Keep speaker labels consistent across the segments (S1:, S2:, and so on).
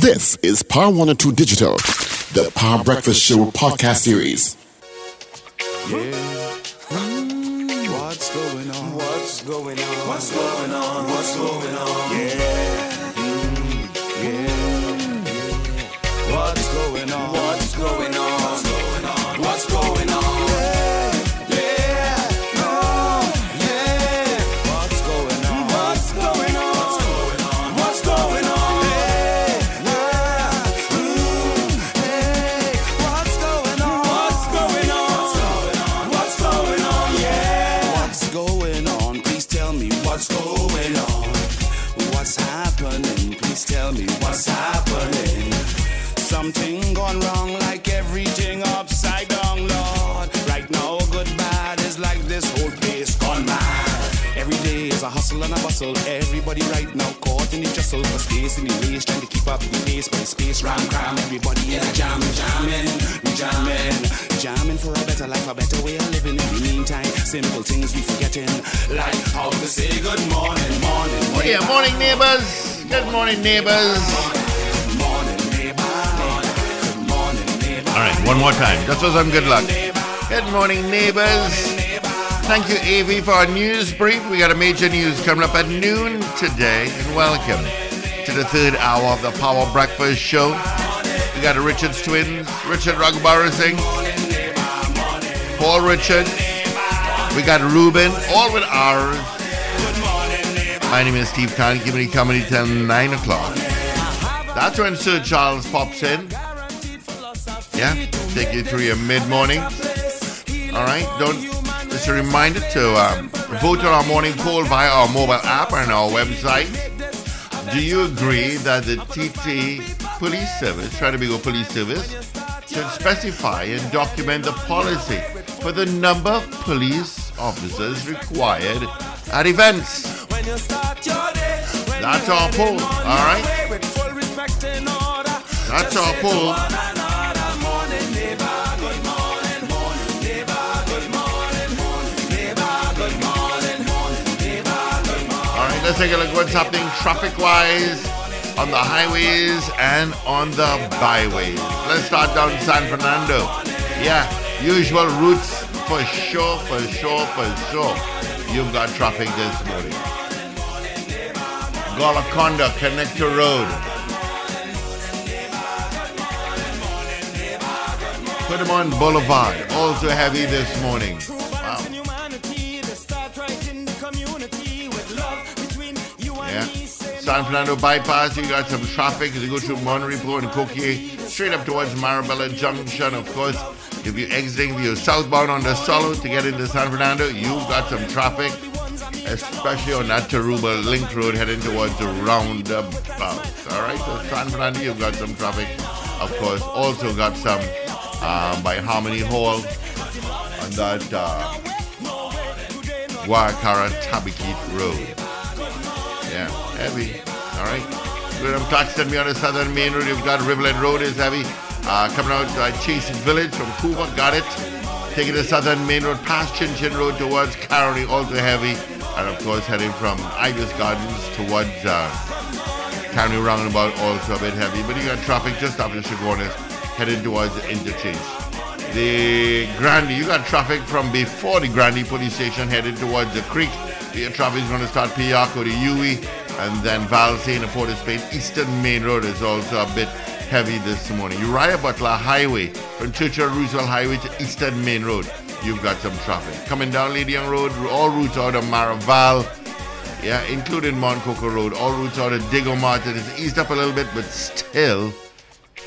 S1: This is Power 102 Digital, the Power Breakfast Show podcast series.
S2: Yeah. What's going on? What's going on? What's going on? What's going on? Yeah. Gone wrong, like everything upside down, Lord. Right now, good bad is like this whole place gone mad. Every day is a hustle and a bustle. Everybody right now caught in the jostle for space in the race, trying to keep up with the pace. By space, ram cram. Everybody in a jam, jamming, jamming, jamming for a better life, a better way of living. In the meantime, simple things we forgetting, like how to say good morning, morning,
S3: Oh, yeah, morning, neighbors. Good morning, neighbors.
S2: morning,
S3: All right, one more time, just for some good luck. Good morning, neighbors. Thank you, AV, for our news brief. We got a major news coming up at noon today, and welcome to the third hour of the Power Breakfast Show. We got the Richards twins, Richard Ragoobarsingh, Paul Richards. We got Ruben, all with R's. My name is Steve Khan, me comedy till 9 o'clock. That's when Sir Charles pops in. Yeah, take you through your mid morning. All right, don't. Just a reminder to um, vote on our morning poll via our mobile app and our website. Do you agree that the TT Police Service, try to be a police service, should specify and document the policy for the number of police officers required at events? That's our poll, all right? That's our poll. Let's take a look what's happening traffic wise on the highways and on the byways. Let's start down San Fernando. Yeah, usual routes for sure, for sure, for sure. You've got traffic this morning. Golconda, Connector Road. Put them on Boulevard, also heavy this morning. San Fernando bypass, you got some traffic as you go through Mon Repos and Coquille, straight up towards Marabella Junction. Of course, if you're exiting, you're southbound on the Solo to get into San Fernando, you've got some traffic, especially on that Tarouba Link Road heading towards the roundabout. All right, so San Fernando, you've got some traffic. Of course, also got some um, by Harmony Hall on that uh, Guaracara Tabaquite Road. Yeah, heavy. All right. Good. I'm Claxton, me on the southern main road. You've got Riverland Road is heavy. Uh, coming out uh, Chase Village from Cuba, got it. Taking the southern main road past Chin Chin Road towards Caroni, also heavy. And of course, heading from Ibis Gardens towards uh, Caroni Roundabout, also a bit heavy. But you got traffic just after Chaguanas heading towards the interchange. The Grandy, you got traffic from before the Grandy police station headed towards the creek. The traffic is going to start Piarco to Yui and then Valsayn and Port of Spain. Eastern Main Road is also a bit heavy this morning. Uriah Butler Highway from Churchill Roosevelt Highway to Eastern Main Road. You've got some traffic. Coming down Lady Young Road, all routes out of Maraval, yeah, including Morne Coco Road. All routes out of Diego Martin. It's eased up a little bit, but still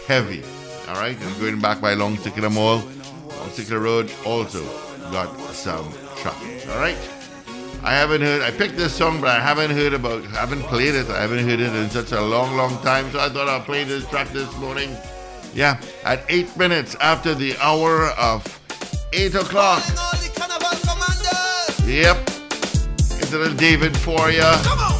S3: heavy. All right, and going back by Long Circular Mall, Long Circular Road also got some traffic. All right. I haven't heard. I picked this song, but I haven't heard about. haven't played it. I haven't heard it in such a long, long time. So I thought I'll play this track this morning. Yeah, at eight minutes after the hour of eight o'clock. Yep, it's a little David for you.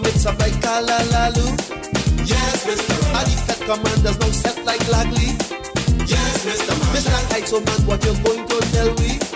S4: Mix up like Kalalalu. Yes, Mr. I defect commanders, no set like Lagley. Yes, Mr. Mr. Heights, so what you going to tell me?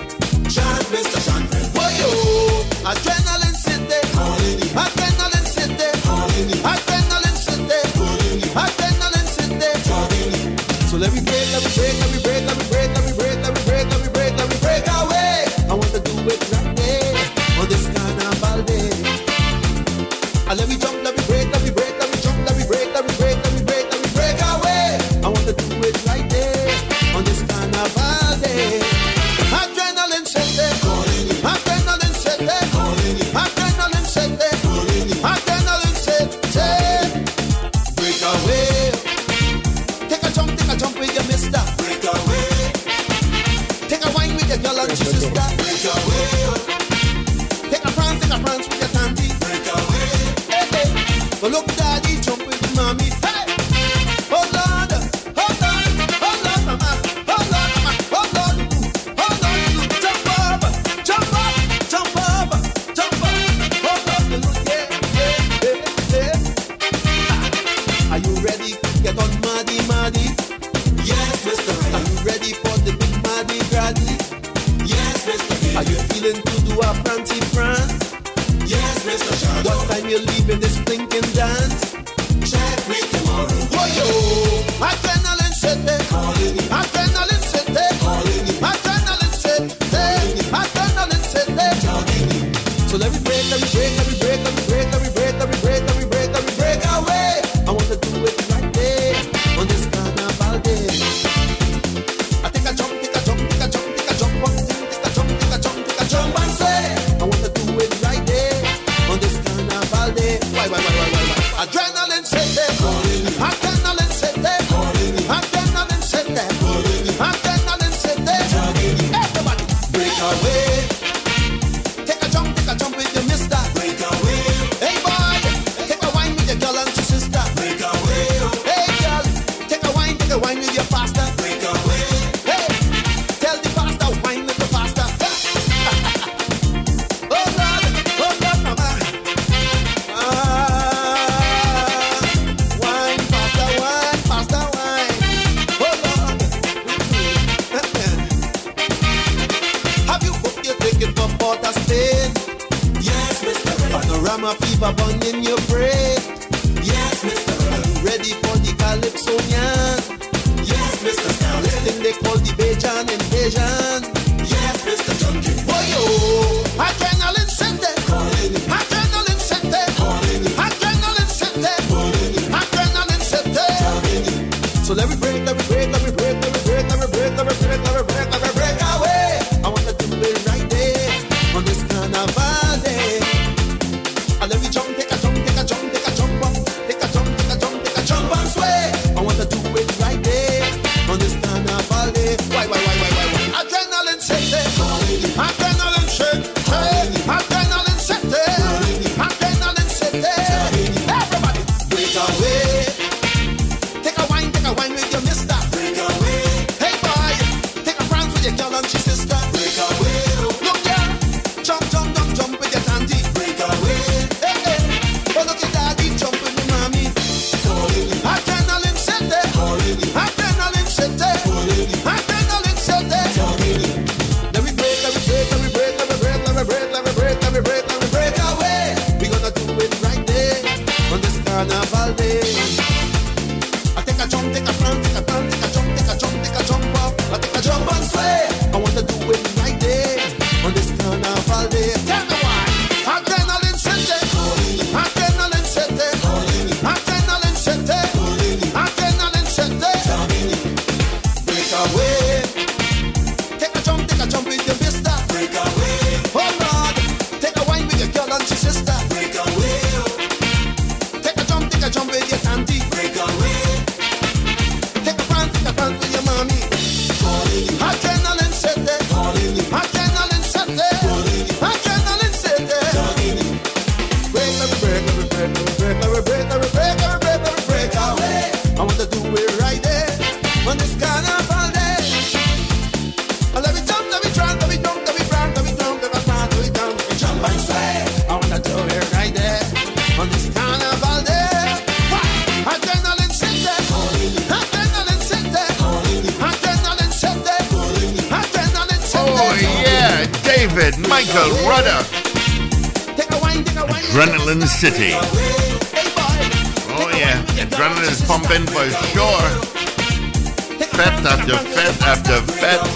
S3: Fete after fete after fete,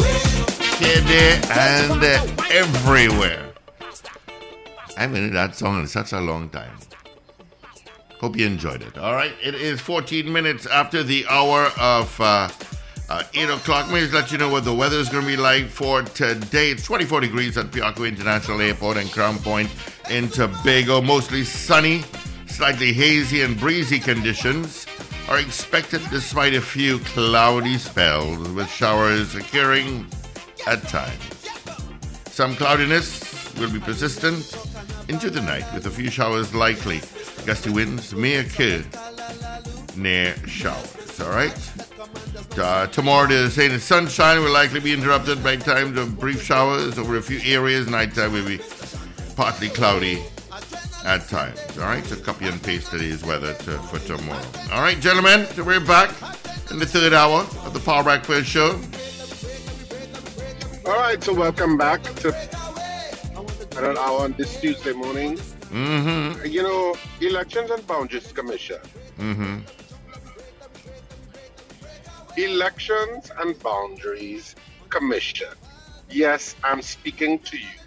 S3: here, and uh, everywhere. I haven't heard that song in such a long time. Hope you enjoyed it. All right, it is 14 minutes after the hour of uh, uh, 8 o'clock. Let me just let you know what the weather is going to be like for today. It's 24 degrees at Piarco International Airport and Crown Point in Tobago. Mostly sunny, slightly hazy and breezy conditions are expected despite a few cloudy spells with showers occurring at times. Some cloudiness will be persistent into the night with a few showers likely. Gusty winds may occur near showers. All right. Uh, tomorrow, they're the sunshine will likely be interrupted by times of brief showers over a few areas. Nighttime will be partly cloudy at times. All right. So copy and paste today's weather to, for tomorrow. All right, gentlemen. So we're back in the third hour of the Power Breakfast Show.
S5: All right, so welcome back to another hour on this Tuesday morning.
S3: Mm-hmm.
S5: You know, Elections and Boundaries Commission.
S3: Mm-hmm.
S5: Elections and Boundaries Commission. Yes, I'm speaking to you.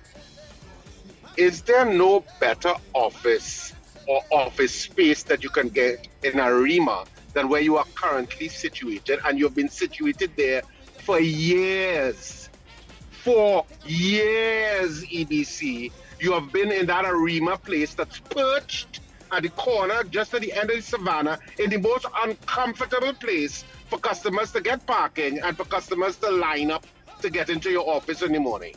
S5: Is there no better office or office space that you can get in Arima than where you are currently situated? And you've been situated there for years. For years, EBC. You have been in that Arima place that's perched at the corner, just at the end of the savannah, in the most uncomfortable place for customers to get parking and for customers to line up to get into your office in the morning.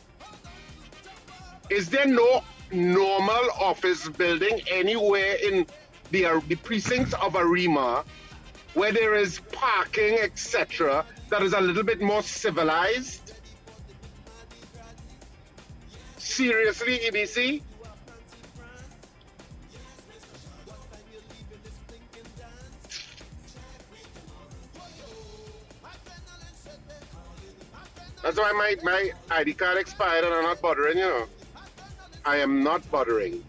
S5: Is there no normal office building anywhere in the, uh, the precincts of Arima where there is parking, etc., that is a little bit more civilized? Seriously, EBC? That's why my, my ID card expired and I'm not bothering, you know. I am not bothering.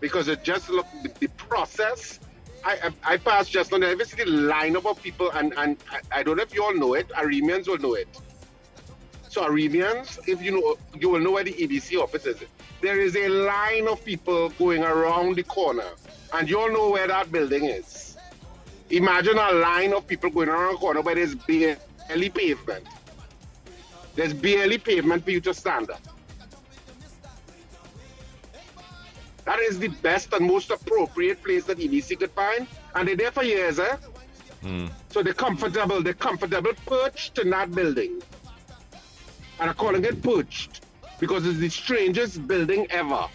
S5: Because it just look the, process. I, I passed just on you see lineup of people, and, and I, I don't know if you all know it, Arimians will know it. So Arimians, if you know, you will know where the EBC office is. There is a line of people going around the corner, and you all know where that building is. Imagine a line of people going around the corner where there's barely pavement. There's barely pavement for you to stand up. That is the best and most appropriate place that EBC could find. And they're there for years, eh? So they're comfortable, they're comfortable perched in that building. And I'm calling it perched because it's the strangest building ever.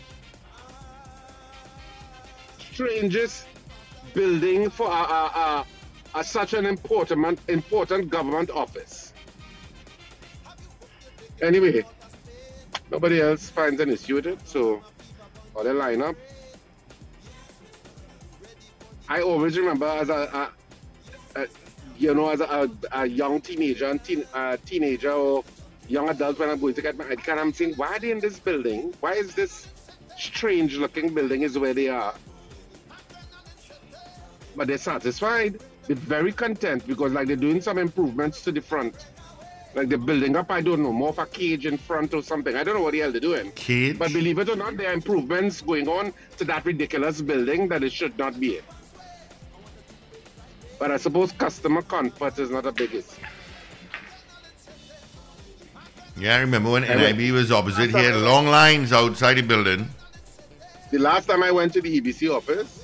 S5: Strangest building for a, a, a, a such an important important government office. Anyway, nobody else finds an issue with it, so all they line up. I always remember as a, a, a you know, as a, a, young teenager and teen, teenager or young adult when I'm going to get my ID card, I'm saying, why are they in this building? Why is this strange looking building is where they are? But they're satisfied. They're very content because like they're doing some improvements to the front. Like they're building up, I don't know, more of a cage in front or something. I don't know what the hell they're doing.
S3: Cage?
S5: But believe it or not, there are improvements going on to that ridiculous building that it should not be in. But I suppose customer comfort is not a big issue.
S3: Yeah, I remember when
S5: I
S3: NIB was opposite here, long lines outside the building.
S5: The last time I went to the EBC office,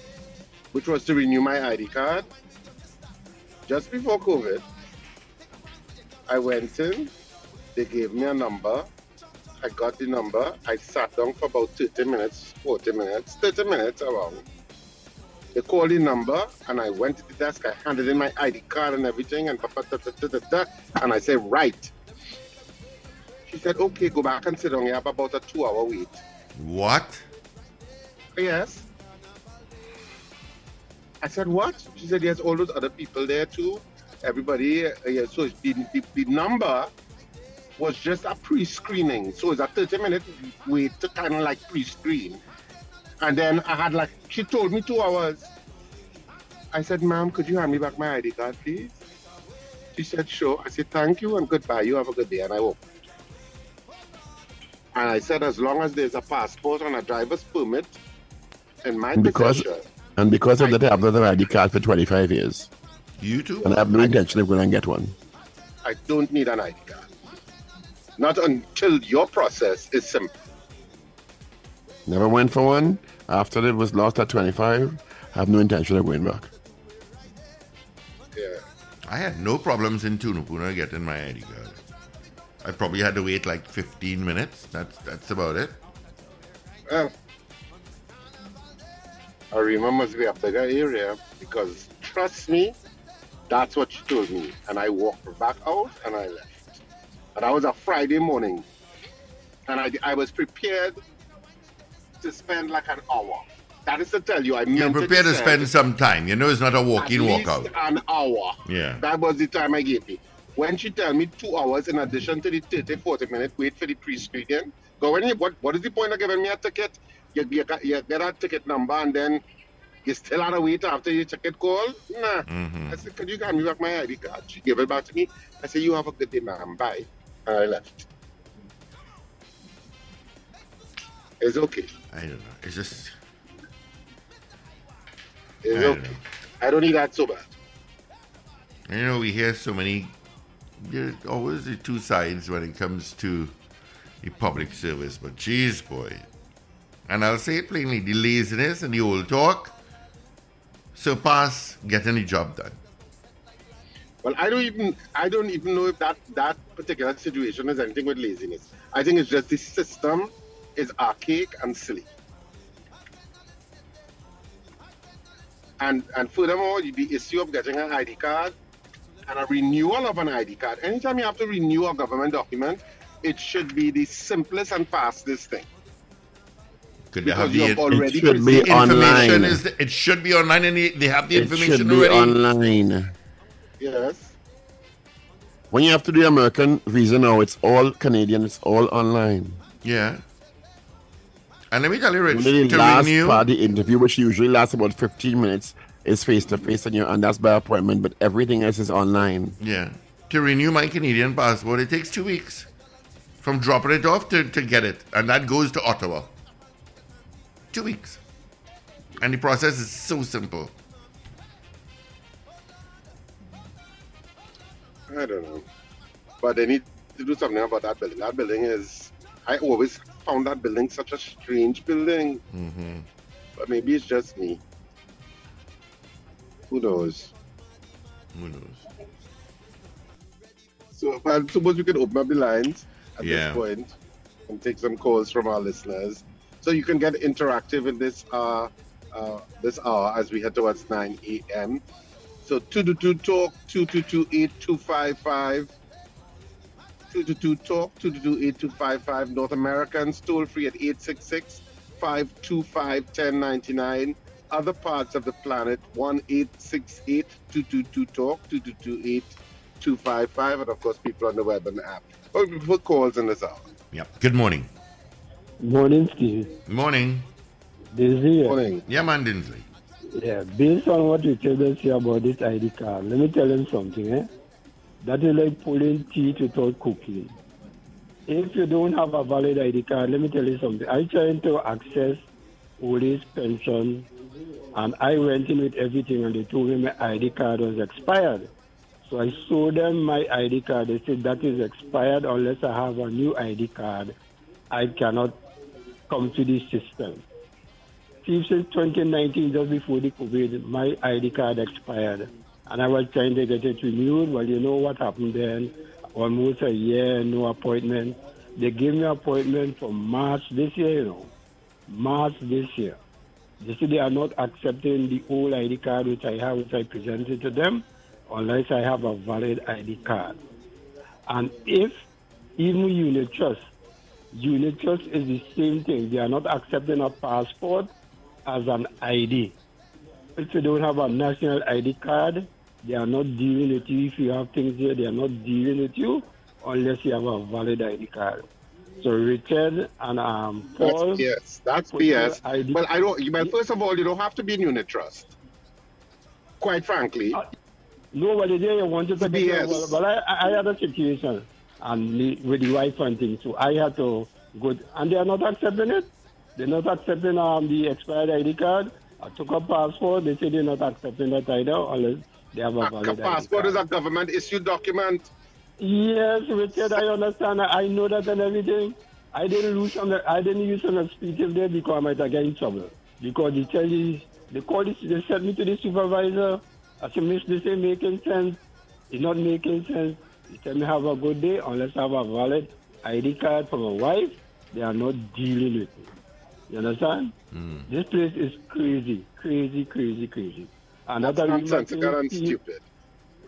S5: which was to renew my ID card, just before COVID, I went in, they gave me a number, I got the number, I sat down for about 30 minutes, 40 minutes, 30 minutes around. They called the number and I went to the desk, I handed in my ID card and everything and, da, da, da, da, da, and I said, right. She said, okay, go back and sit down. You have about a two hour wait.
S3: What?
S5: Yes. I said, what? She said, there's all those other people there too. Everybody, uh, yeah, so the, the, the number was just a pre-screening. So it's a 30-minute wait to kind of like pre-screen. And then I had like, she told me two hours. I said, ma'am, could you hand me back my ID card, please? She said, sure. I said, thank you and goodbye. You have a good day. And I walked. And I said, as long as there's a passport and a driver's permit in my
S6: Because
S5: possession,
S6: and because of that, I have another ID card for 25 years,
S3: You too?
S6: and I have no intention of going and get one.
S5: I don't need an ID card. Not until your process is simple.
S6: Never went for one. After it was lost at 25, I have no intention of going back.
S5: Yeah.
S3: I had no problems in Tunapuna getting my ID card. I probably had to wait like 15 minutes. That's that's about it.
S5: Well, Arima must be a that area because trust me, that's what she told me. And I walked back out and I left. And that was a Friday morning. And I, I was prepared to spend like an hour. That is to tell you, I
S3: You're prepared to
S5: spend
S3: some time. You know it's not a
S5: at
S3: walk-in, walk-out.
S5: an hour.
S3: Yeah.
S5: That was the time I gave me. When she tell me two hours in addition to the 30, 40 minute wait for the pre-screening, go when you, what, what is the point of giving me a ticket? You, you, you get a ticket number and then you still have to wait after your ticket call? Nah.
S3: Mm-hmm.
S5: I said, could you hand me back my ID card? She gave it back to me. I said, you have a good day, ma'am. Bye. And I left. It's okay.
S3: I don't know. It's just
S5: It's
S3: I
S5: okay.
S3: know.
S5: I don't need that so bad.
S3: you know we hear so many. There's always the two sides when it comes to the public service. But geez, boy, and I'll say it plainly: the laziness and the old talk surpass get any job done.
S5: Well, I don't even I don't even know if that that particular situation has anything with laziness. I think it's just the system is archaic and silly. And and furthermore, the issue of getting an ID card and a renewal of an ID card. Anytime you have to renew a government document, it should be the simplest and fastest thing.
S3: Could they
S5: Because
S3: have
S5: you
S3: the
S5: have already
S6: should be
S5: presented-
S3: information?
S6: online.
S3: Is it should be online, and they, they have the
S6: It
S3: information
S6: should be
S3: already.
S6: online.
S5: Yes.
S6: When you have to do the American visa now, it's all Canadian. It's all online.
S3: Yeah. And let me tell you, Rich,
S6: the
S3: to
S6: last
S3: renew.
S6: part, the interview, which usually lasts about 15 minutes, is face to face, and you and that's by appointment. But everything else is online.
S3: Yeah. To renew my Canadian passport, it takes two weeks from dropping it off to, to get it. And that goes to Ottawa. Two weeks. And the process is so simple.
S5: I don't know. But they need to do something about that building. That building is, I always found that building such a strange building.
S3: Mm-hmm.
S5: But maybe it's just me. Who knows?
S3: Who knows?
S5: So I suppose we could open up the lines at
S3: Yeah.
S5: this point and take some calls from our listeners. So you can get interactive in this uh, uh, this hour as we head towards 9 a.m. So 222 talk 222 222 talk 222 North Americans toll free at 866 525 1099. Other parts of the planet 1 868 222 talk 222 255 and of course people on the web and app. Oh, we put calls in this hour.
S3: Yep. Good morning.
S7: Morning, Steve.
S3: Morning.
S7: Daisy. here.
S5: Morning.
S3: Yeah, man, Dinsley.
S7: Yeah, based on what Richard us here about this ID card, let me tell him something, eh? That is like pulling teeth without cooking. If you don't have a valid ID card, let me tell you something. I tried to access old age pension, and I went in with everything, and they told me my ID card was expired. So I showed them my ID card. They said that is expired unless I have a new ID card. I cannot come to this system. Since 2019, just before the COVID, my ID card expired. And I was trying to get it renewed. Well, you know what happened then? Almost a year, no appointment. They gave me appointment for March this year, you know. March this year. They said they are not accepting the old ID card which I have, which I presented to them, unless I have a valid ID card. And if even Unit Trust, Unit Trust is the same thing. They are not accepting a passport as an ID. If you don't have a national ID card, they are not dealing with you. If you have things here, they are not dealing with you unless you have a valid ID card. So Richard and um, Paul.
S5: That's BS. That's BS.
S7: ID
S5: Well, I don't. Well, first of all, you don't have to be in unit trust. Quite frankly,
S7: Uh, Nobody there wanted to
S5: It's
S7: get
S5: BS.
S7: well, but I, I had a situation and the, with the wife and things, so I had to go, and they are not accepting it. They're not accepting um, the expired ID card. I took a passport. They say they're not accepting that either unless they have a
S5: a
S7: valid ID
S5: passport is a government issued document.
S7: Yes, Richard, I understand. I know that and everything. I didn't lose on the, I didn't use an expletive there because I might have get in trouble. Because they tell you, they call this, they sent me to the supervisor. I said, Miss, this ain't making sense. It's not making sense. They tell me have a good day unless I have a valid ID card for my wife. They are not dealing with me. You understand? Hmm. This place is crazy, crazy, crazy, crazy. Another that I remember
S5: Nonsensical and stupid.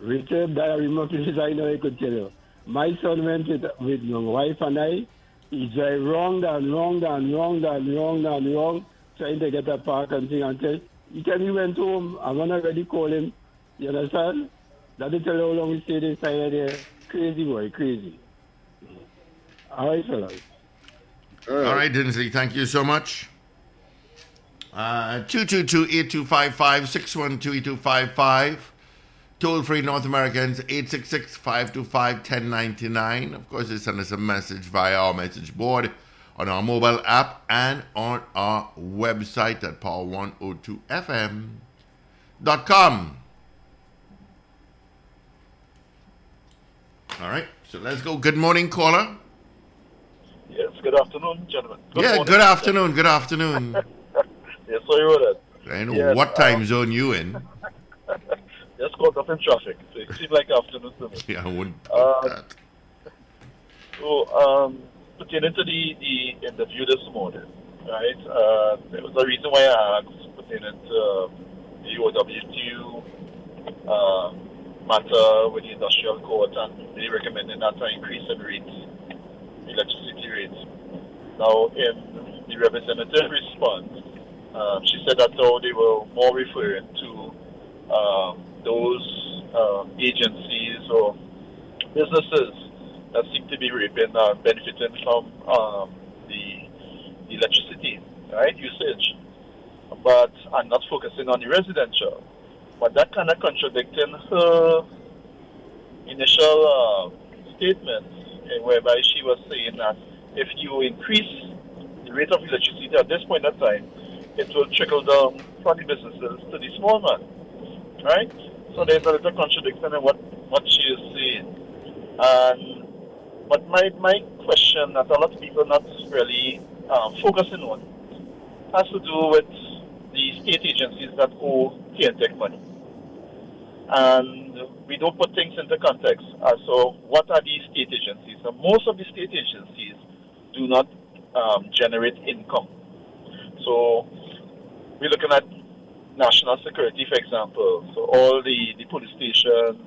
S7: Richard, I remember this, I know I could tell you. My son went with, with my wife and I. He's very wrong and wrong and wrong and wrong and wrong, trying to get a park and thing until he tell me he went home. I'm gonna already call him. You understand? That you how long he stayed inside there. Crazy boy, crazy. All right, fellas.
S3: All right, Dinsley, thank you so much. Uh, 222-8255, 612-8255. Toll free North Americans, 866-525-1099. Of course, they send us a message via our message board on our mobile app and on our website at power102fm.com. All right, so let's go. Good morning, caller.
S8: Yes, good afternoon, gentlemen. Good
S3: yeah,
S8: morning.
S3: good afternoon, good afternoon.
S8: Yes, sorry about that.
S3: I know
S8: Yes,
S3: what time
S8: um,
S3: zone you in.
S8: Just caught up in traffic, so it seemed like afternoon to me.
S3: Yeah, I wouldn't
S8: Uh,
S3: that.
S8: So, um, pertaining to the, the interview this morning, right, uh, there was a reason why I asked pertaining to um, the OWTU uh, matter with the industrial court and they recommending that an increase in rates, electricity rates. Now, in the representative response, um, she said that though they were more referring to um, those um, agencies or businesses that seem to be reaping uh, benefiting from um, the electricity right usage, but I'm not focusing on the residential. But that kind of contradicting her initial uh, statement, eh, whereby she was saying that if you increase the rate of electricity at this point in time, it will trickle down from the businesses to the small man, right? So there's a little contradiction in what, what she is saying. And but my, my question that a lot of people not really um, focusing on has to do with the state agencies that owe TNTEC money. And we don't put things into context. Uh, so what are these state agencies? And most of the state agencies do not um, generate income. So we're looking at national security, for example. So all the, the police stations,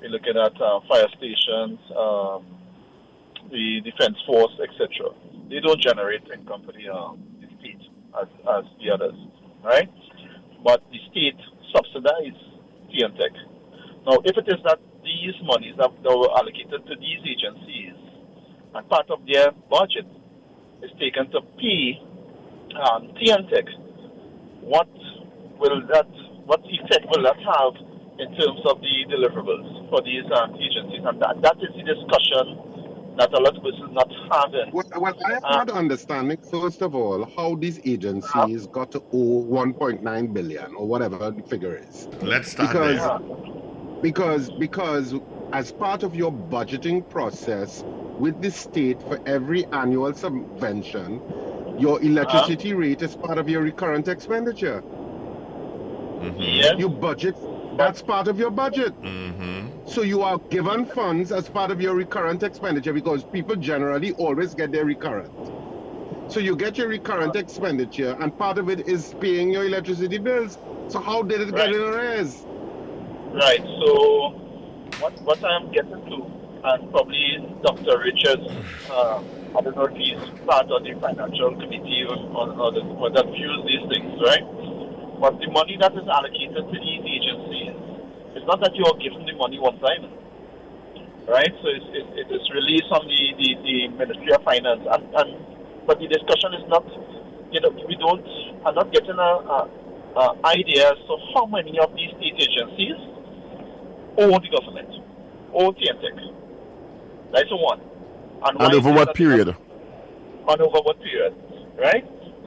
S8: we're looking at uh, fire stations, um, the defense force, etc. They don't generate income for the, uh, the state as, as the others, right? But the state subsidize TNTEC. Now, if it is that these monies that, were allocated to these agencies and part of their budget is taken to pay um, what will that, what effect will that have in terms of the deliverables for these um, agencies? And that, that is the discussion that a lot of us is not having.
S5: Well, well I am
S8: Uh,
S5: not understanding, first of all, how these agencies got to owe 1.9 billion or whatever the figure is.
S3: Let's start
S5: because-
S3: there.
S5: Because because as part of your budgeting process with the state for every annual subvention, your electricity rate is part of your recurrent expenditure.
S8: Yes,
S5: You budget, that's part of your budget.
S3: Mm-hmm.
S5: So you are given funds as part of your recurrent expenditure because people generally always get their recurrent. So you get your recurrent expenditure, and part of it is paying your electricity bills. So how did it
S8: Right.
S5: get in arrears?
S8: Right. So, what what I'm getting to, and probably Dr. Richards, uh, I don't know if he's part of the financial committee or, or, the, or that views these things, right? But the money that is allocated to these agencies, it's not that you are giving the money one time. right? So it's, it, it is released from the, the, the Ministry of Finance, and, and but the discussion is not, you know, we don't are not getting a, a, a idea as to how many of these state agencies own the government, own TNTEC. That's one.
S6: And
S8: why
S6: over what period?
S8: and over what period, right?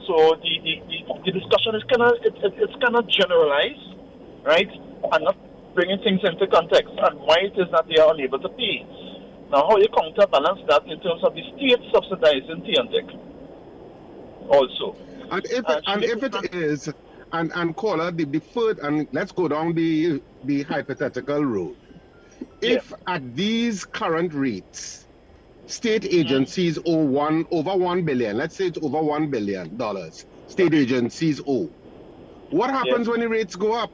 S8: So the, the, the, the discussion is kind of it, it, it's kind of generalized, right, and not bringing things into context and why it is that they are unable to pay. Now, how you counterbalance that in terms of the state subsidizing TNTEC also.
S5: And if
S8: Uh,
S5: and if it is, and and call caller the deferred, and let's go down the the hypothetical road. If at these current rates, state agencies owe one over one billion, let's say it's over one billion dollars, state agencies owe. What happens when the rates go up?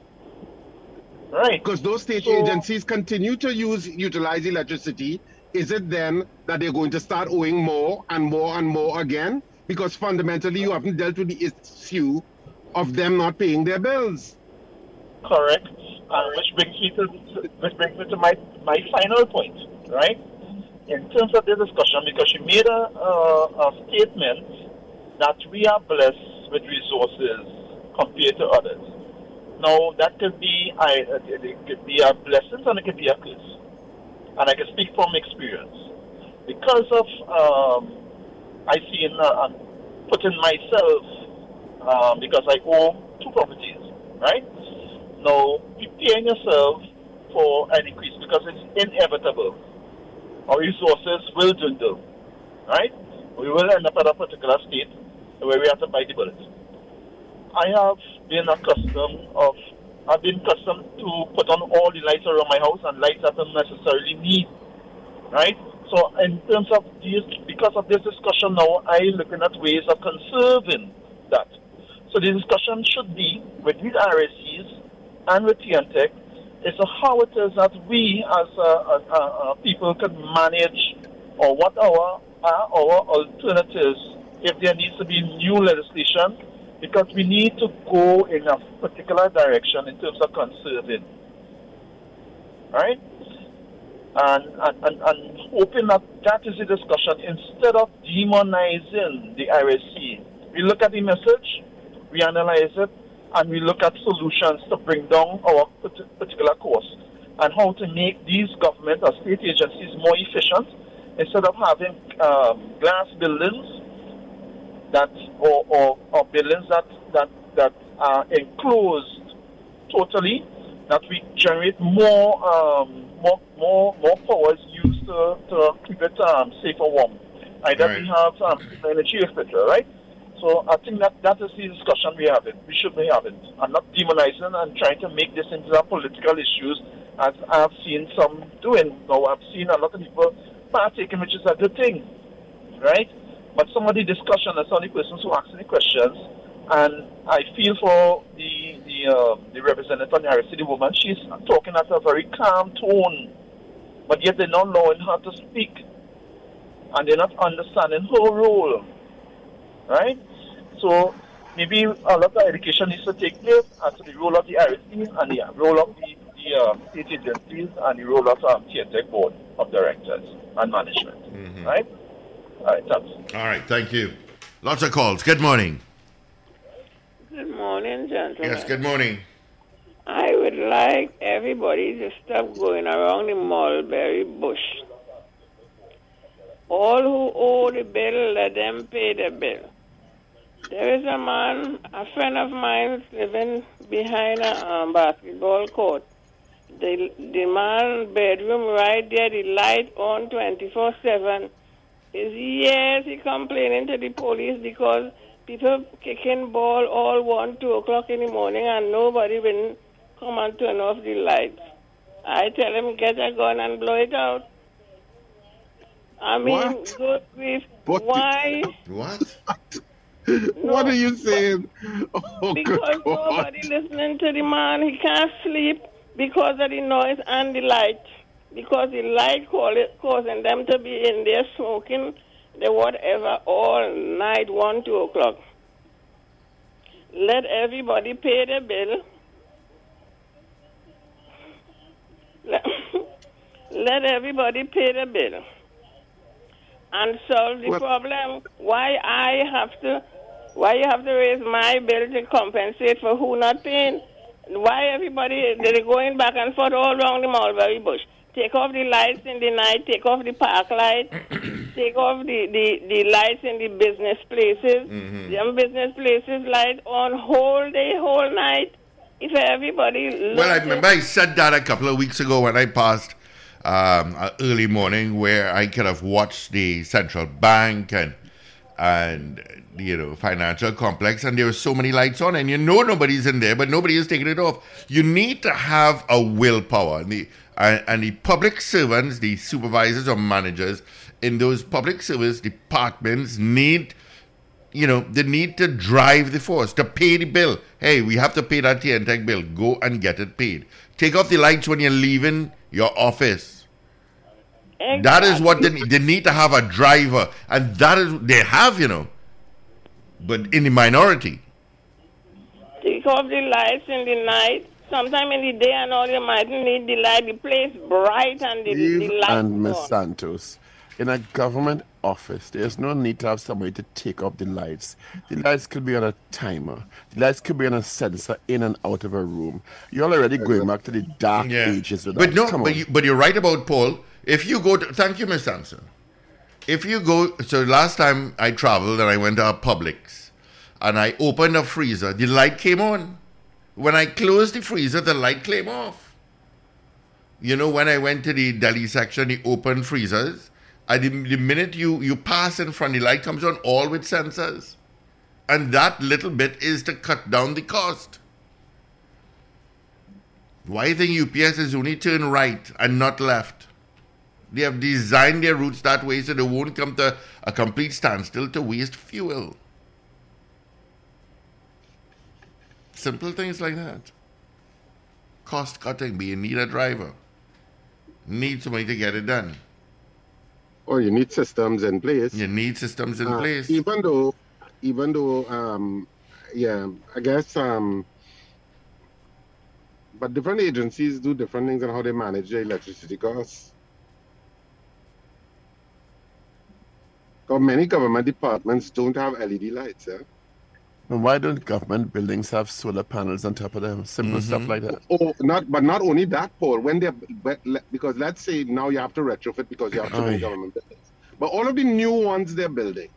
S8: Right.
S5: Because those state
S8: So-
S5: agencies continue to use utilize electricity. Is it then that they're going to start owing more and more and more again? Because fundamentally, you haven't dealt with the issue of them not paying their bills.
S8: Correct. And which brings me to which brings me to my my final point, right? In terms of the discussion, because you made a, a, a statement that we are blessed with resources compared to others. Now that could be I it it could be a blessing and it could be a curse. And I can speak from experience. Because of um, I seen uh, putting myself um, because I own two properties, right? Now, preparing yourself for an increase because it's inevitable. Our resources will dwindle, right? We will end up at a particular state where we have to bite the bullet. I have been accustomed of I've been accustomed to put on all the lights around my house and lights I don't necessarily need, right? So in terms of this, because of this discussion now, I'm looking at ways of conserving that. So the discussion should be with these RSCs and with TNTEC is how it is that we as people can manage or what our are our alternatives if there needs to be new legislation because we need to go in a particular direction in terms of conserving. Right? And, and, and, and hoping that is the discussion instead of demonizing the RSC. We look at the message, we analyze it, and we look at solutions to bring down our particular costs and how to make these government or state agencies more efficient instead of having um, glass buildings that or, or, or buildings that, that, that are enclosed totally that we generate more um, more more more powers used to, to keep it um, safe or warm. Either we have um, energy, etc. Right? So I think that that is the discussion we have. It we should be having, I'm not demonizing and trying to make this into a political issues, as I've seen some doing. Now I've seen a lot of people partaking, which is a good thing, right? But some of the discussion, and some of the persons who asking the questions, and I feel for the the uh, the representative on the RSC, the woman, she's talking at a very calm tone, but yet they're not allowing her to speak, and they're not understanding her role, right? So maybe a lot of education needs to take place as to the role of the RSC and the role of the, the um, state agencies and the role of um, TNTEC board of directors and management, right? All right, thanks.
S3: All right, thank you. Lots of calls. Good morning.
S9: Good morning, gentlemen.
S3: Yes, good morning.
S9: I would like everybody to stop going around the mulberry bush. All who owe the bill, let them pay the bill. There is a man, a friend of mine, living behind a um, basketball court. The, the man bedroom right there, the light on 24-7. Is years he complaining to the police because people kicking ball all 1, 2 o'clock in the morning and nobody will come and turn off the lights. I tell him, get a gun and blow it out. I mean,
S5: What?
S9: good grief.
S5: What the-
S9: Why?
S3: What?
S5: What are you saying? Oh,
S9: Because
S5: God.
S9: nobody listening to the man. He can't sleep because of the noise and the light. Because the light call it, causing them to be in there smoking the whatever all night, 1, 2 o'clock. Let everybody pay the bill. Let, let everybody pay the bill and solve the
S5: Well-
S9: problem. Why I have to, why you have to raise my bill to compensate for who not paying? Why everybody they're going back and forth all around the Mulberry Bush? Take off the lights in the night. Take off the park light. take off the, the, the lights in the business places.
S3: Mm-hmm.
S9: Them business places light on whole day, whole night. If everybody
S3: Well, I remember I said that a couple of weeks ago when I passed um, early morning where I could have watched the central bank and and you know financial complex and there were so many lights on and you know nobody's in there but nobody is taking it off. You need to have a willpower and the and, and the public servants, the supervisors or managers in those public service departments need you know, they need to drive the force to pay the bill. Hey, we have to pay that TNTEC bill. Go and get it paid. Take off the lights when you're leaving your office. That is what they need. They need to have a driver, and that is they have, you know, but in the minority.
S9: Take off the lights in the night. Sometime in the day and all, you might need the light. The place bright and the, the
S6: Steve
S9: lights
S6: and Miss. Santos, in a government office, there's no need to have somebody to take up the lights. The lights could be on a timer. The lights could be on a sensor in and out of a room. You're already going back to the dark ages. With
S3: But
S6: that.
S3: no,
S6: Come
S3: but
S6: on.
S3: you, but you're right about Paul. If you go to, thank you, Miss Sampson. If you go, so last time I traveled and I went to a Publix, and I opened a freezer, the light came on. When I closed the freezer, the light came off. You know, when I went to the deli section, the open freezers, I, the, the minute you you pass in front, the light comes on, all with sensors, and that little bit is to cut down the cost. Why think UPS is only turn right and not left? They have designed their routes that way so they won't come to a complete standstill to waste fuel. Simple things like that. Cost cutting, but you need a driver. Need somebody to get it done.
S5: Or you need systems in place.
S3: You need systems in
S5: Uh,
S3: place.
S5: Even though, even though, um, yeah, I guess, um, but different agencies do different things on how they manage their electricity costs. Because many government departments don't have LED lights. Eh?
S6: And why don't government buildings have solar panels on top of them? Simple stuff
S3: Mm-hmm.
S6: like that.
S5: Oh, not, but not only that, Paul. When they're, because let's say now you have to retrofit because you have too many
S6: Aye.
S5: government buildings. But all of the new ones they're building,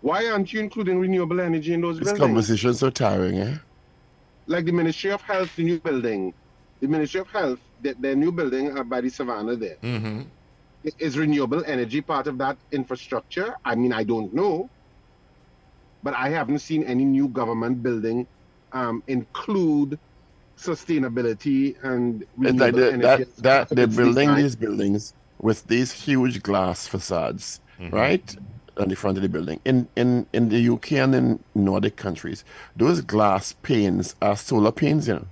S5: why aren't you including renewable energy in those
S6: This
S5: buildings?
S6: conversation so tiring, eh?
S5: like the Ministry of Health, the new building, the Ministry of Health, the, their new building uh, by the Savannah there.
S3: Mm-hmm.
S5: Is renewable energy part of that infrastructure? I mean, I don't know, but I haven't seen any new government building um, include sustainability and renewable
S6: like the,
S5: energy.
S6: that that they're
S5: its
S6: building
S5: design.
S6: these buildings with these huge glass facades, right, on the front of the building. In in in the UK and in Nordic countries, those glass panes are solar panes, you know,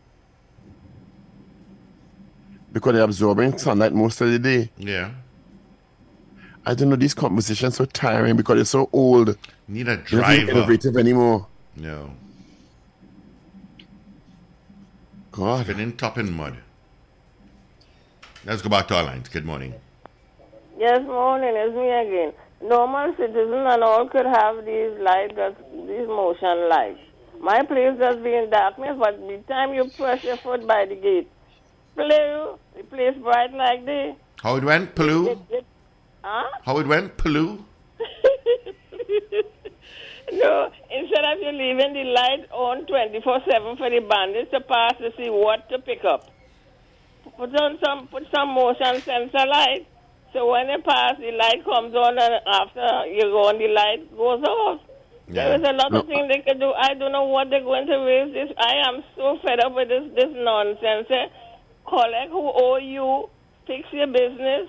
S6: because they're absorbing sunlight most of the day.
S3: Yeah.
S6: I don't know. These compositions so tiring because they're so old.
S3: Need a
S6: They're not
S3: driver.
S6: innovative anymore.
S3: No.
S6: God.
S3: Been in top in mud. Let's go back to our lines. Good morning.
S9: Yes, morning, it's me again. Normal citizen and all could have these lights, that- these motion lights. My place just be in darkness, but the time you press your foot by the gate, blue, the place bright like this.
S3: How it went, Pelu?
S9: Huh?
S3: How it went, Pelu?
S9: No, instead of you leaving the light on 24-7 for the bandits to pass to see what to pick up, put on some, put some motion sensor light. So when they pass, the light comes on and after you go on, the light goes off. There is a lot of things they can do. I don't know what they're going to raise this. I am so fed up with this, this nonsense. eh. Collect who owe you, fix your business,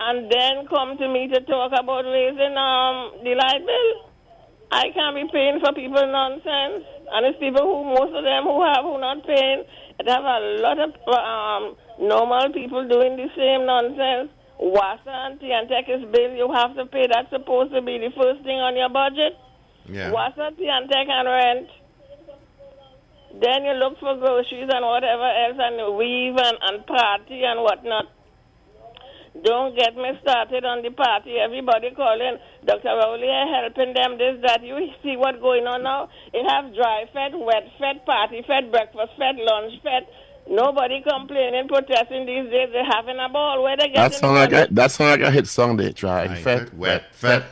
S9: and then come to me to talk about raising um the light bill. I can't be paying for people nonsense. And it's people who, most of them who have, who not paying. It have a lot of um, normal people doing the same nonsense. Wasa and is bill you have to pay. That's supposed to be the first thing on your budget.
S3: Yeah.
S9: Wasa, TNTEC, and rent. Then you look for groceries and whatever else and weave and, and party and whatnot. Don't get me started on the party. Everybody calling Dr. Rowley helping them this, that. You see what's going on now? It have dry fed, wet fed, party fed, breakfast fed, lunch fed. Nobody complaining, protesting these days. They're having a ball. Where they
S6: That
S9: getting
S6: sound
S9: the
S6: like
S9: money?
S6: a, that sound like a hit song. They try
S3: Right,
S6: fat,
S3: wet, fat.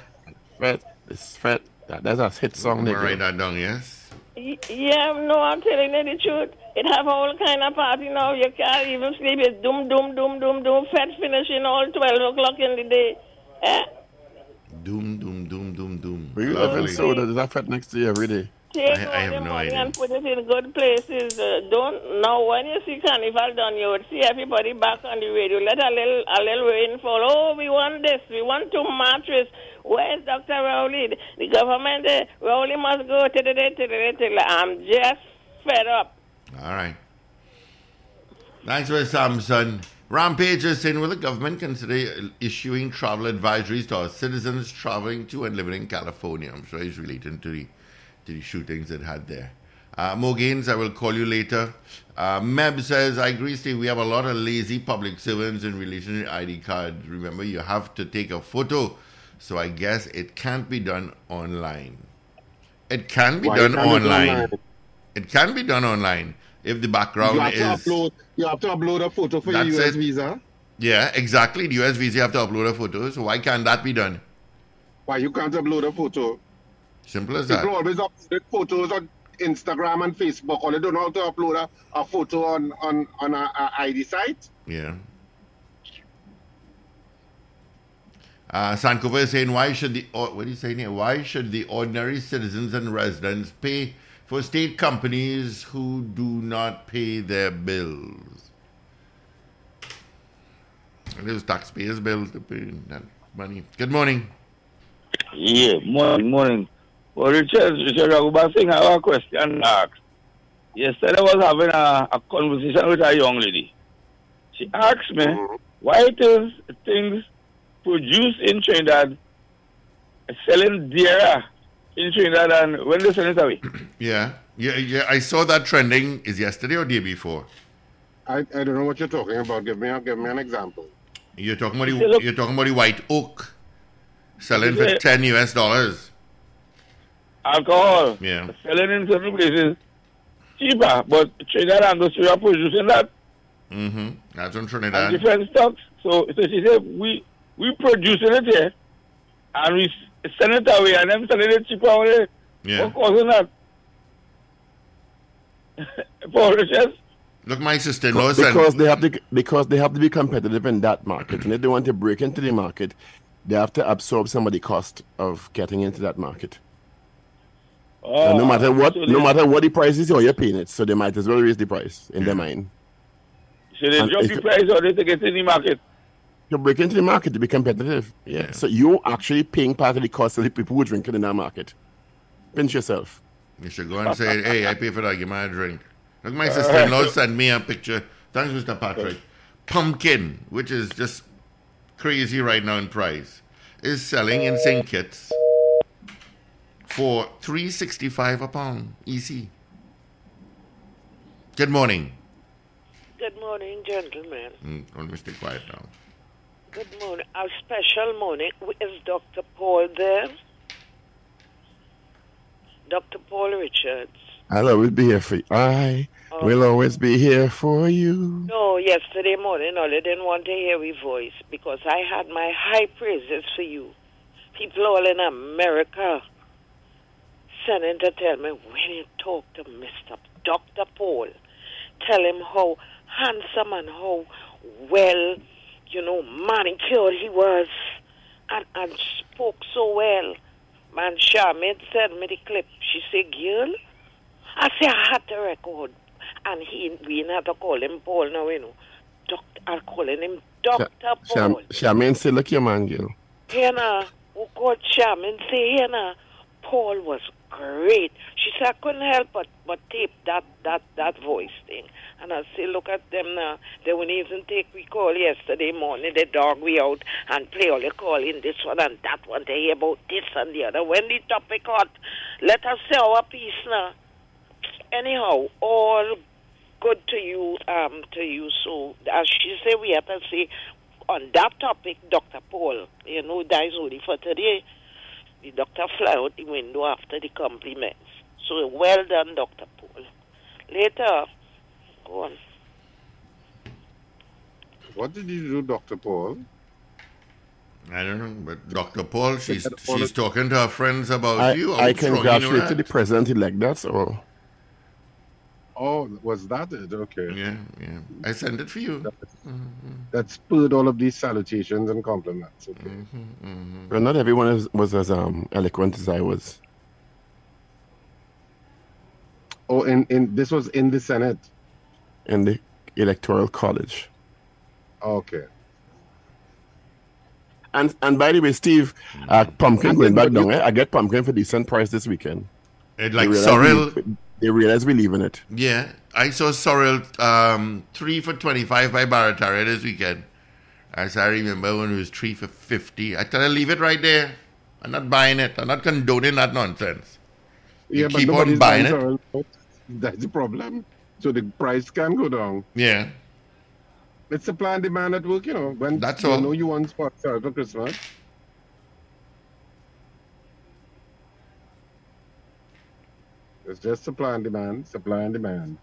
S6: fat. It's fat. That, that's a hit song. They
S3: gonna write that down, yes?
S9: Y- Yeah, no, I'm telling you the truth. It have all kind of party now. You can't even sleep. It's doom, doom, doom, doom, doom. Fed finishing all 12 o'clock in the day. Eh?
S3: Doom, doom, doom, doom, doom.
S6: But you live in
S3: Lovely.
S6: soda. There's a fat next to you every day.
S9: Take
S3: I- I
S9: all
S3: have
S9: the
S3: no
S9: money
S3: idea.
S9: and put it in good places. Uh, don't know when you see carnival done, you would see everybody back on the radio. Let a little a little rain fall. Oh, we want this. We want two mattress. Where's Doctor Rowley? The- The government. Uh, Rowley must go. I'm just fed up.
S3: All right. Thanks for Samson. Rampage is saying, will the government consider issuing travel advisories to our citizens traveling to and living in California? I'm sure he's relating to the, to the shootings that had there. Uh, Mo Gaines, I will call you later. Uh, Meb says, I agree, Steve. We have a lot of lazy public servants in relation to ID cards. Remember, you have to take a photo. So I guess it can't be done online. It can be
S5: Why
S3: done
S5: can't it be
S3: online. It can be done online if the background
S5: You have
S3: is.
S5: to upload. You have to upload a photo for your US
S3: it.
S5: visa.
S3: Yeah, exactly. The US visa you have to upload a photo. So why can't that be done?
S5: Why you can't upload a photo?
S3: Simple as that.
S5: People always upload photos on Instagram and Facebook. Or they don't know how to upload a, a photo on on on a, a ID site.
S3: Yeah. Uh, Sankofa is saying, why should the or- what are you saying here? Why should the ordinary citizens and residents pay for state companies who do not pay their bills? It is taxpayers' bills to pay that money. Good morning.
S10: Yeah, morning, morning. Well, Richard, Richard Ragoobarsingh, I have a question to ask. Yesterday I was having a, a conversation with a young lady. She asked me mm-hmm. why it is things produced in Trinidad selling dearer in Trinidad and when they sell it away.
S3: Yeah, yeah, yeah. I saw that trending. Is yesterday or day before?
S5: I, I don't know what you're talking about. Give me a, give me an example.
S3: You're talking about the,
S10: look-
S3: you're talking about the white oak selling for ten US dollars.
S10: Alcohol
S3: Yeah.
S10: selling in certain places cheaper, but Trinidad and Australia are producing that
S3: Mm-hmm. That's on Trinidad.
S10: and
S3: Trinidad.
S10: different stocks. So, so she said we we producing it here and we s- send it away and them selling it cheaper away.
S3: Yeah.
S10: What causing that? For riches?
S3: Look, my sister-in-law said.
S6: because they have to because they have to be competitive in that market, and if they want to break into the market, they have to absorb some of the cost of getting into that market. And no oh, matter what,
S10: so
S6: no matter what the price is, you're paying it, so they might as well raise the price in their mind.
S10: So they
S6: and
S10: drop
S6: if-
S10: the price or they take it in the market.
S6: You break into the market to be competitive. Yeah.
S3: Yeah.
S6: So you're actually paying part of the cost of the people who are drinking in that market. Pinch yourself.
S3: You should go and say, hey, I pay for that. Give me a drink. Look, my sister-in-law sent me a picture. Thanks, Mr. Patrick. Pumpkin, which is just crazy right now in price, is selling in St. Kitts for three sixty-five a pound. EC. Good morning.
S9: Good morning, gentlemen.
S3: Mm, don't stay quiet now.
S9: Good morning. A special morning. Is Dr. Paul there? Dr. Paul Richards.
S6: I'll always be here for you. I
S9: Oh.
S6: will always be here for you.
S9: No, yesterday morning, I didn't want to hear your voice because I had my high praises for you. People all in America sending to tell me when you talk to Mr. Dr. Paul, tell him how handsome and how well, you know, manicured he was and, and spoke so well. Man, Charmaine sent me the clip. She said, girl, I say I had the record. And he, we didn't have to call him Paul now, you know. Doctor, I'm calling him Dr.
S6: Sham,
S9: Paul.
S6: Charmaine say, look here, man, girl.
S9: Here now, who called Charmaine say, here now, Paul was great. She said, I couldn't help but, but tape that, that, that voice thing. And I say, look at them now. They wouldn't even take we call yesterday morning. They dog we out and play all the call in this one and that one. They hear about this and the other. When the topic hot, let us say our piece now. Anyhow, all good to you, um, to you. So as she say, we have to say
S11: on that topic, Dr. Paul, you know, dies only for today. The doctor fly out the window after the compliments. So well done, Dr. Paul. Later, go on.
S5: What did you do, Dr. Paul?
S3: I don't know, but Dr. Paul, she's she's talking to her friends about
S6: I,
S3: you.
S6: I
S3: How strong you know
S6: congratulated
S3: that?
S6: the president-elect, that's all.
S5: Oh, was that it? Okay.
S3: Yeah, yeah. I sent it for you.
S5: That spurred all of these salutations and compliments. Okay.
S3: Mm-hmm,
S6: Well, not everyone is, was as um, eloquent as I was.
S5: Oh, in, in this was in the Senate.
S6: in the electoral college.
S5: Okay.
S6: And and by the way, Steve, uh, pumpkin going back down. Eh? I get pumpkin for decent price this weekend.
S3: It like
S6: realize
S3: sorrel.
S6: we- They realize we live in it.
S3: Yeah, I saw sorrel um, three for twenty-five by Barataria this weekend. As I remember when it was three for fifty. I tell her leave it right there. I'm not buying it. I'm not condoning that nonsense. You
S5: Yeah, but
S3: keep on
S5: nobody's
S3: buying
S5: buying
S3: it.
S5: sorrel. That's the problem. So the price can go down.
S3: Yeah.
S5: It's supply and demand at work, you know. When
S3: That's
S5: you
S3: all.
S5: know you want spot for Christmas. It's just supply and demand, supply and demand.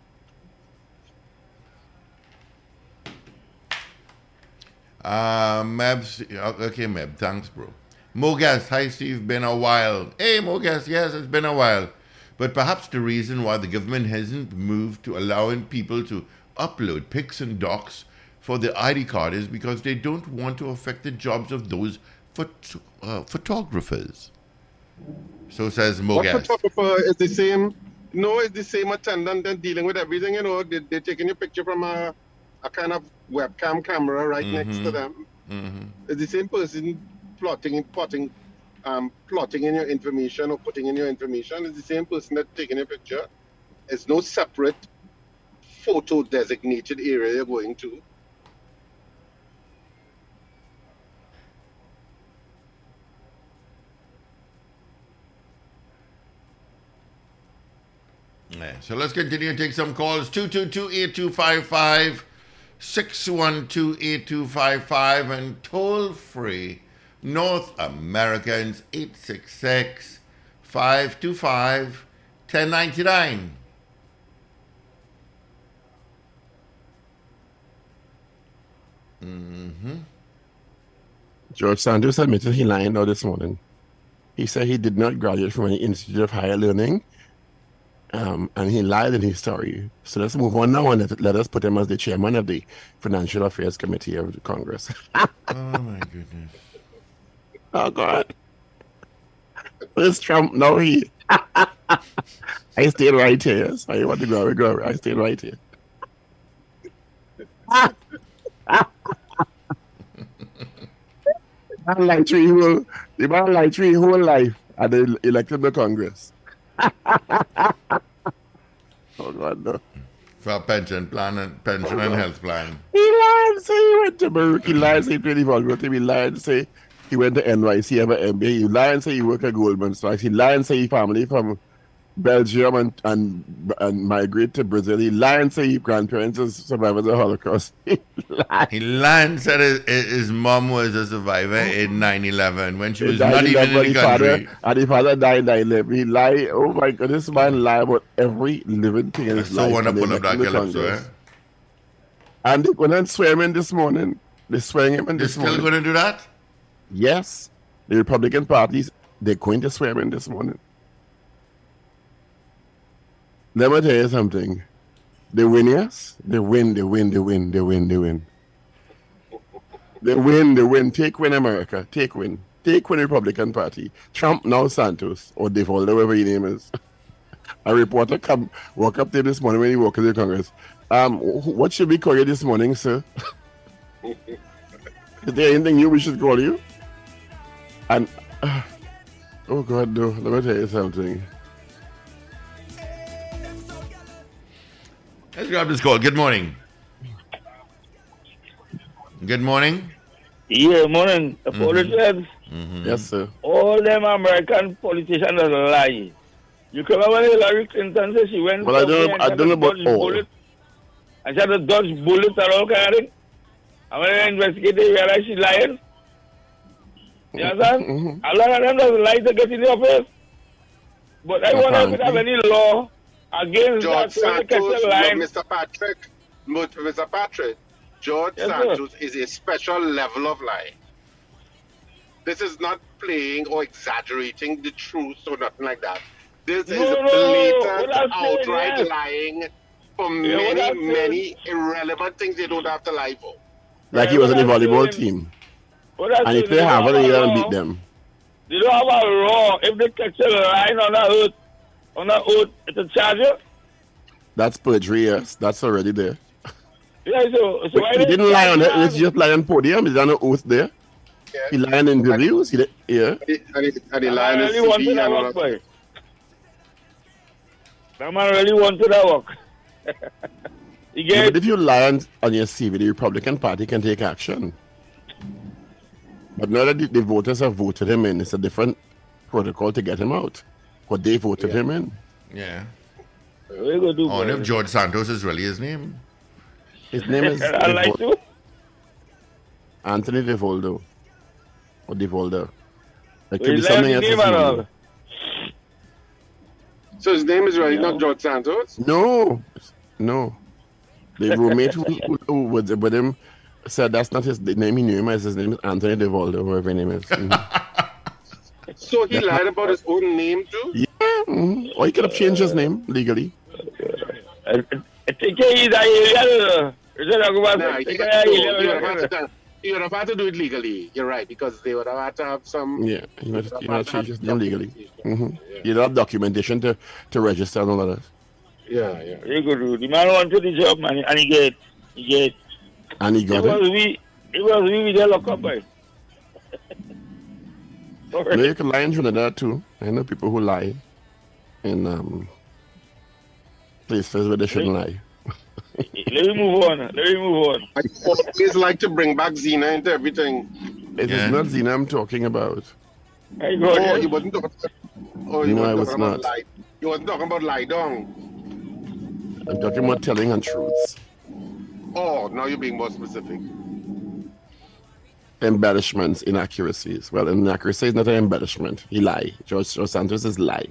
S3: Uh, Mebs, okay, Meb, thanks, bro. Mogas, hi, Steve, been a while. Hey, Mogas, yes, it's been a while. But perhaps the reason why the government hasn't moved to allowing people to upload pics and docs for the ID card is because they don't want to affect the jobs of those phot- uh, photographers. So says Mogas.
S5: photographer is the same? No, it's the same attendant and dealing with everything. You know, they, they're taking your picture from a, a kind of webcam camera right next to
S3: Mhm.
S5: them.
S3: hmm
S5: It's the same person plotting, plotting, um, plotting in your information or putting in your information. It's the same person that's taking your picture. It's no separate photo designated area you're going to.
S3: Yeah, so let's continue to take some calls. 222-8255, 612-8255, and toll free North Americans 866 525 1099. Mm-hmm.
S6: George Santos admitted he lied now this morning. He said he did not graduate from any Institute of Higher Learning, um, and he lied in his story. So let's move on now and let, let us put him as the chairman of the Financial Affairs Committee of the Congress.
S3: oh my goodness.
S6: Oh God. This Trump, no he. I stayed right here. So I want to go, go. I stayed right here. man like three whole, the man like three whole life and they elected the Congress. oh God, no.
S3: For a pension plan and pension and health plan.
S6: He lied, say he went to Baruch. He lied, say he played the volleyball. He lied, say he went to NYC, have an MBA. He lied, say he worked at Goldman Sachs. He lied, say he family from Belgium and, and and migrate to Brazil. He lied, say his grandparents are survivors of the Holocaust. He lied.
S3: He said his, his mom was a survivor in 9-11 when she was not even in the
S6: his father,
S3: country.
S6: and his father died in 9 He lied. Oh my God, this man lied about every living thing in his
S3: So
S6: life.
S3: wanna
S6: and they
S3: pull up
S6: elected
S3: that calypso, eh?
S6: And they went and swear him in this morning. They swearing him in
S3: They're
S6: this
S3: still going to do that?
S6: Yes. The Republican parties, they're going to swear in this morning. Let me tell you something. They win, yes? They win, they win, they win, they win, they win. They win, they win. Take win, America. Take win. Take win, Republican Party. Trump, now Santos, or Devolder, whatever your name is. A reporter come walk up there this morning when he walked into Congress. Um, what should we call you this morning, sir? Is there anything new we should call you? And oh God, no! Let me tell you something.
S3: Let's grab this call. Good morning. Good morning.
S10: Yeah, morning. The
S3: Mhm.
S10: police said mm-hmm.
S6: Yes, sir.
S10: all them American politicians are lying. You can remember when Hillary Clinton said she went
S6: Well, I don't know-
S10: and
S6: I don't know about
S10: dodge
S6: all.
S10: bullets, and she had to dodge bullets and all kind of thing? And when they investigate, they realize she's lying. You mm-hmm. understand? Mm-hmm. A lot of them doesn't like to get in the office. But I wonder if we have any law against
S5: George
S10: that when they catch
S5: Santos,
S10: line.
S5: Mr. Patrick, Mr. Patrick, George
S10: Yes, sir.
S5: Santos is a special level of lying. This is not playing or exaggerating the truth or nothing like that. This is
S10: No, no,
S5: blatant,
S10: what I'm saying,
S5: outright
S10: yes.
S5: lying for
S10: Yeah, what
S5: many,
S10: saying-
S5: many irrelevant things they don't have to lie for.
S6: Like he was on the volleyball
S10: saying-
S6: team. And
S10: saying,
S6: if they
S10: don't
S6: have it,
S10: a
S6: he
S10: law.
S6: don't beat them.
S10: They don't have a law. If they catch a line on that oath, on that oath, it's a charge. you.
S6: That's perjury, yes. That's already there.
S10: Yeah, so, so why
S6: he didn't lie on it. It's just lie on podium. Is on an oath there. Yeah. He lied in interviews. He did, yeah.
S5: And the, and the, and the
S10: That
S5: line
S10: really wanted
S5: CV
S10: that
S5: and all that.
S10: That man really wanted that work. you
S6: Yeah,
S10: get
S6: but if you lie on, on your CV, the Republican Party can take action. But now that the, the voters have voted him in, it's a different protocol to get him out. But they voted him in.
S3: Yeah.
S10: What you gonna do,
S3: I wonder if George Santos is really his name.
S6: His name is
S10: I like
S6: Devo-
S10: to.
S6: Anthony DeVoldo. Or DeVoldo. It
S10: Well,
S6: could be something
S10: last
S6: else.
S10: name
S6: as
S10: and
S6: well.
S10: all.
S5: So his name is really not George Santos?
S6: No, no. The roommate who, who, who was with him said that's not his name. He knew him as his name is Anthony DeVoldo, whoever his name is. Mhm.
S5: So he lied about his own name too?
S6: yeah, mhm. or he could have changed his name legally.
S10: I I think he's a alien. Is that a good
S5: Nah, he, no,
S10: he's
S5: would have had to, he would have had to do it legally. You're right, because they would have had to have some.
S6: Yeah, he might he might have changed his name legally. hmm You don't have documentation to, to register and all that.
S5: Yeah, yeah.
S10: You go do. The man wanted the job, man, and he get, he get.
S6: And he
S10: It
S6: got
S10: was we, it was we with the lock up, boy.
S6: No, you can lie in Trinidad too. I know people who lie in um, places where they shouldn't lie.
S10: Let me move on. Let me move on.
S5: I always like to bring back Zena into everything.
S6: It is
S3: Yeah.
S6: not Zena I'm talking about.
S10: I go
S5: Oh, you wasn't talking. Oh, you
S6: No, I
S5: wasn't
S6: was
S5: talking about
S6: not.
S5: lie. You wasn't talking about lie down.
S6: I'm talking about telling untruths,
S5: Oh, now you're being more specific.
S6: Embellishments, inaccuracies. Well, inaccuracy is not an embellishment. He lie. George, George Santos is lie.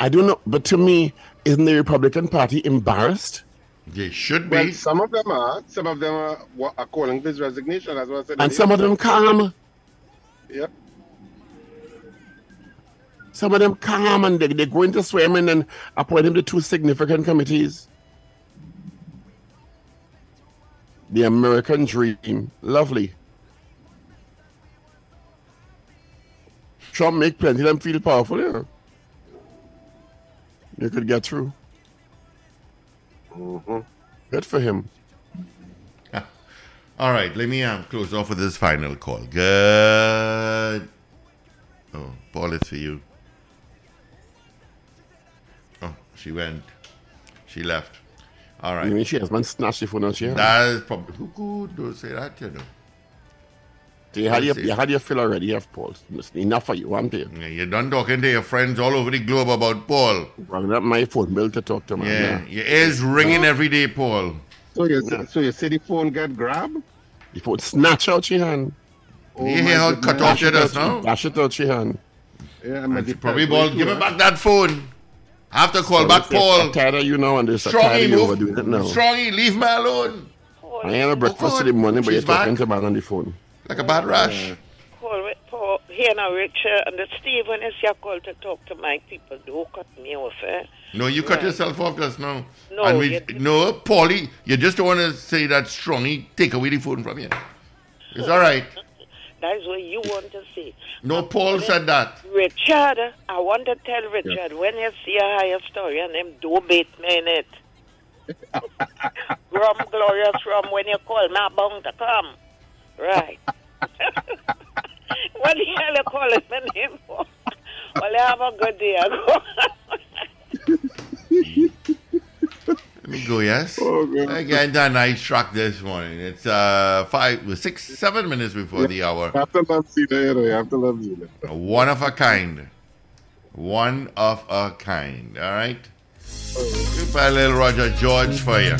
S6: I don't know, but to me, isn't the Republican Party embarrassed?
S3: They should
S5: Well,
S3: be.
S5: some of them are. Some of them are, are calling for his resignation. That's what I.
S6: And some of them calm.
S5: Yep.
S6: Some of them calm and they, they go into swimming and appoint him to two significant committees. The American dream. Lovely. Trump make plenty of them feel powerful, yeah. You could get through. Mhm. Good for him.
S3: All right, let me um, close off with this final call. Good. Oh, Paul, it's for you. Oh, she went. She left. All right.
S6: You mean she has one snatch the phone out here?
S3: That is probably. Who could don't say that, you know?
S6: You, had your, you had your fill already, you have Paul. Listen, enough for you, I'm there.
S3: Yeah, you're done talking to your friends all over the globe about Paul.
S6: Bring up my phone bill to talk to man.
S3: Yeah, your ears ringing every day, Paul.
S5: So you, so you say the phone get grabbed?
S6: The phone snatch out your hand.
S5: Oh,
S3: you hear how
S5: oh
S3: cut off your does
S6: out,
S3: now?
S6: Dash it out your hand.
S5: Yeah, I'm
S3: And probably Paul, give me back that phone. I have to call back Paul.
S6: tired of you now and this. I'm
S3: Strongy,
S6: tired of you
S3: move.
S6: overdoing it now.
S3: Strongy, leave me alone.
S6: I ain't a breakfast in the morning, but
S3: She's
S6: you're talking
S3: back.
S6: to man on the phone.
S3: Like a bad rash.
S11: Paul, wait, Paul, here now, Richard, and the Steve, when it's your call to talk to my people, don't cut me off, eh?
S3: No, you cut
S11: Right.
S3: yourself off just now.
S11: No,
S3: and we, no, Paulie, you just don't want to say that Strongy take away the phone from you. It's all right.
S11: That's what you want to say.
S3: No, Paul said that.
S11: Richard, I want to tell Richard, when you see a higher story and them don't bait me in it. Rum glorious rum when you call me I'm bound to come. Right. what the hell you calling my name for? Well, you have a good day.
S3: Let me go, yes?
S5: Oh, God.
S3: Again, a nice track this morning. It's uh five, six, seven minutes before the hour.
S5: You have to love Zena, you know. You have to love Zena.
S3: One of a kind. One of a kind. All right? Goodbye, little Roger George for you.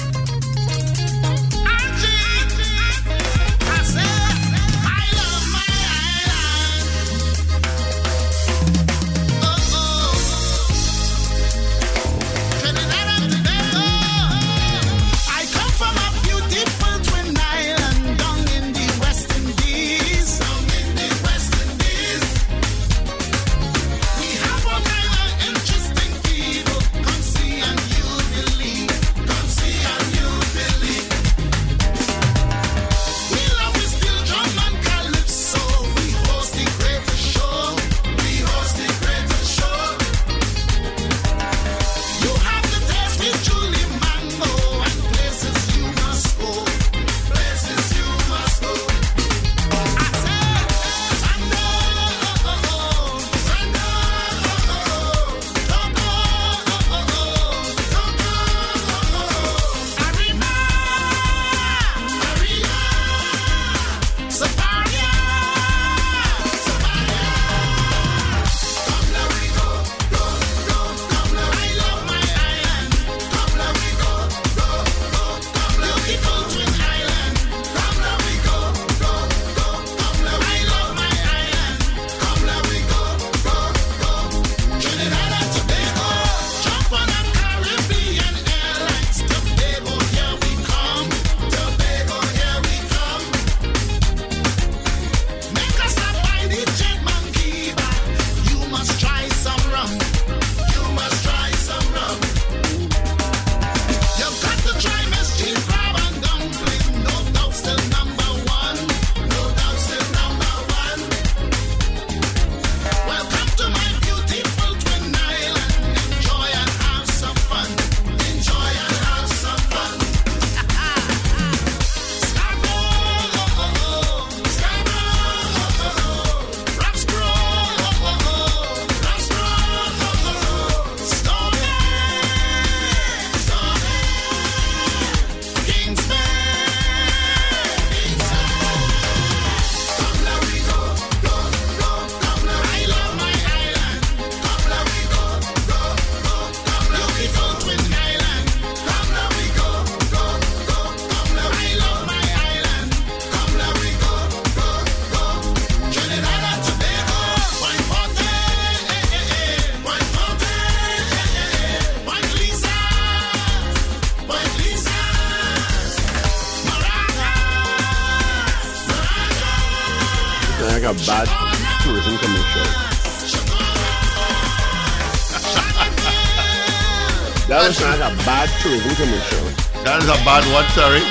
S3: Sorry?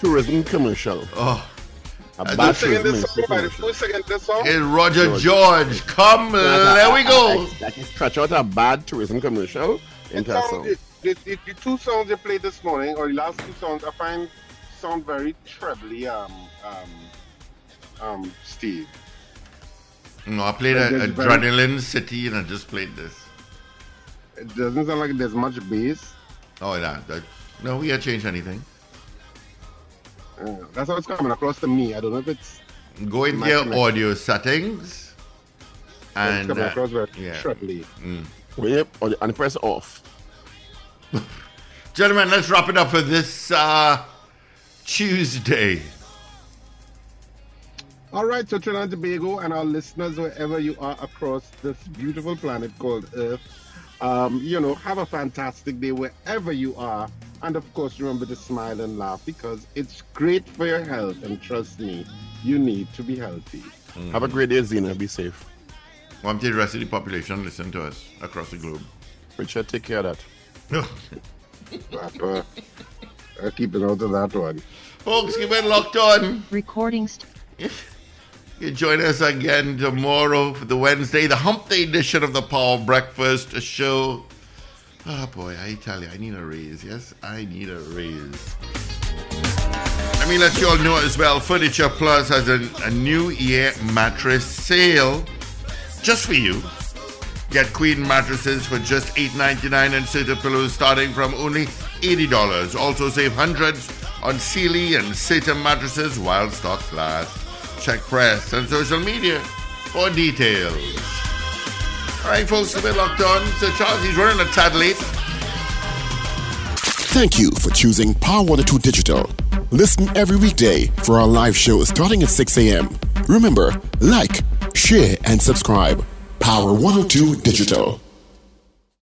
S6: Tourism commercial.
S3: Oh.
S6: A
S3: I
S6: bad
S3: don't sing in
S5: This song, who's singing this song?
S3: It's Roger George. Come, there we go.
S6: That is stretch out a bad tourism commercial into a
S5: song, the, the, the, the two songs you played this morning, or the last two songs, I find sound very trebly, um, um, um, Steve.
S3: No, I played a,
S5: it's very-
S3: Adrenaline City and I just played this.
S5: It doesn't sound like there's much bass.
S3: Oh, yeah. That, no, we had changed anything.
S5: Uh, that's how it's coming across to me. I don't know if it's
S3: Go into
S5: my
S3: your
S5: connection.
S3: audio settings.
S5: it's
S3: And
S5: coming
S3: uh,
S5: across very
S3: yeah.
S5: trebly.
S3: Mm.
S6: Yep, or- and press off.
S3: Gentlemen, let's wrap it up for this uh, Tuesday.
S5: All right, so Trinidad and Tobago and our listeners, wherever you are across this beautiful planet called Earth, um, you know, have a fantastic day wherever you are. And of course, remember to smile and laugh because it's great for your health. And trust me, you need to be healthy.
S6: Have a great day, Zena. Be safe.
S3: Want the rest of the population listen to us across the globe.
S6: Richard, take care of that.
S5: But, uh, I'll keep it out of that one.
S3: Folks, keep it locked on.
S12: Recording st-
S3: You join us again tomorrow for the Wednesday, the Hump Day edition of the Power Breakfast show. Oh boy, I tell you, I need a raise. Yes, I need a raise. Let me let you all know as well. Furniture Plus has a, a new year mattress sale just for you. Get queen mattresses for just $8.99 and sitter pillows starting from only $80. Also save hundreds on Sealy and Satum mattresses while stocks last. Check press and social media for details. All right, folks, we're locked on. So Charles, he's running a tad late.
S1: Thank you for choosing Power 102 Digital. Listen every weekday for our live show starting at 6 a.m. Remember, like, share, and subscribe. Power 102 Digital.